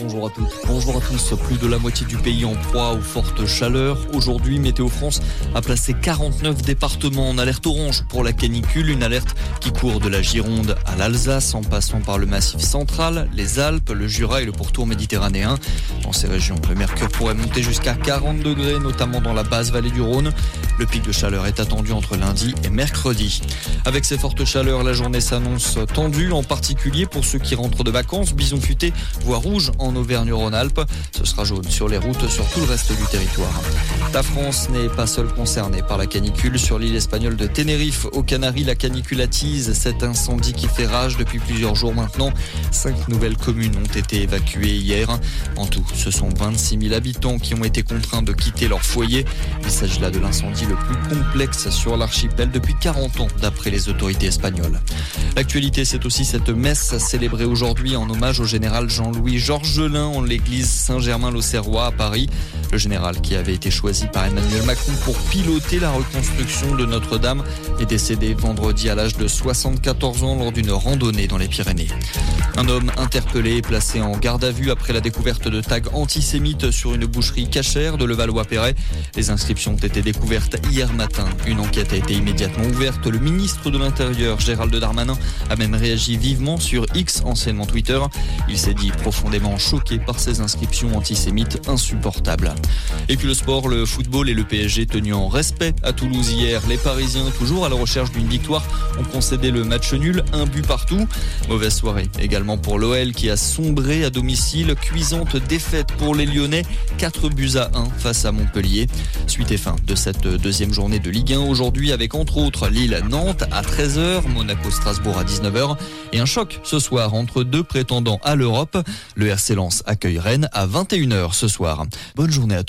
Bonjour à toutes, bonjour à tous. Plus de la moitié du pays en proie aux fortes chaleurs. Aujourd'hui, Météo France a placé 49 départements en alerte orange pour la canicule, une alerte qui court de la Gironde à l'Alsace en passant par le massif central, les Alpes, le Jura et le pourtour méditerranéen. Dans ces régions, le mercure pourrait monter jusqu'à 40 degrés, notamment dans la basse vallée du Rhône. Le pic de chaleur est attendu entre lundi et mercredi. Avec ces fortes chaleurs, la journée s'annonce tendue, en particulier pour ceux qui rentrent de vacances. Bison futé, voie rouge en Auvergne-Rhône-Alpes. Ce sera jaune sur les routes sur tout le reste du territoire. La France n'est pas seule concernée par la canicule. Sur l'île espagnole de Tenerife, aux Canaries, la canicule attise cet incendie qui fait rage depuis plusieurs jours maintenant. Cinq nouvelles communes ont été évacuées hier. En tout, ce sont 26 000 habitants qui ont été contraints de quitter leur foyer. Il s'agit là de l'incendie le plus complexe sur l'archipel depuis 40 ans, d'après les autorités espagnoles. L'actualité, c'est aussi cette messe célébrée aujourd'hui en hommage au général Jean-Louis Georgelin en l'église Saint-Germain-l'Auxerrois à Paris. Le général qui avait été choisi par Emmanuel Macron pour piloter la reconstruction de Notre-Dame est décédé vendredi à l'âge de 74 ans lors d'une randonnée dans les Pyrénées. Un homme interpellé et placé en garde à vue après la découverte de tags antisémites sur une boucherie cachère de Levallois-Perret. Les inscriptions ont été découvertes hier matin. Une enquête a été immédiatement ouverte. Le ministre de l'Intérieur, Gérald Darmanin, a même réagi vivement sur X, anciennement Twitter. Il s'est dit profondément choqué par ces inscriptions antisémites insupportables. Et puis le sport, le football et le PSG tenus en respect à Toulouse hier. Les Parisiens, toujours à la recherche d'une victoire, ont concédé le match nul, un but partout. Mauvaise soirée également pour l'OL qui a sombré à domicile. Cuisante défaite pour les Lyonnais, 4 buts à 1 face à Montpellier. Suite et fin de cette deuxième journée de Ligue 1 aujourd'hui avec entre autres Lille-Nantes à 13h, Monaco-Strasbourg à 19h et un choc ce soir entre deux prétendants à l'Europe. Le RC Lens accueille Rennes à 21h ce soir. Bonne journée à tous.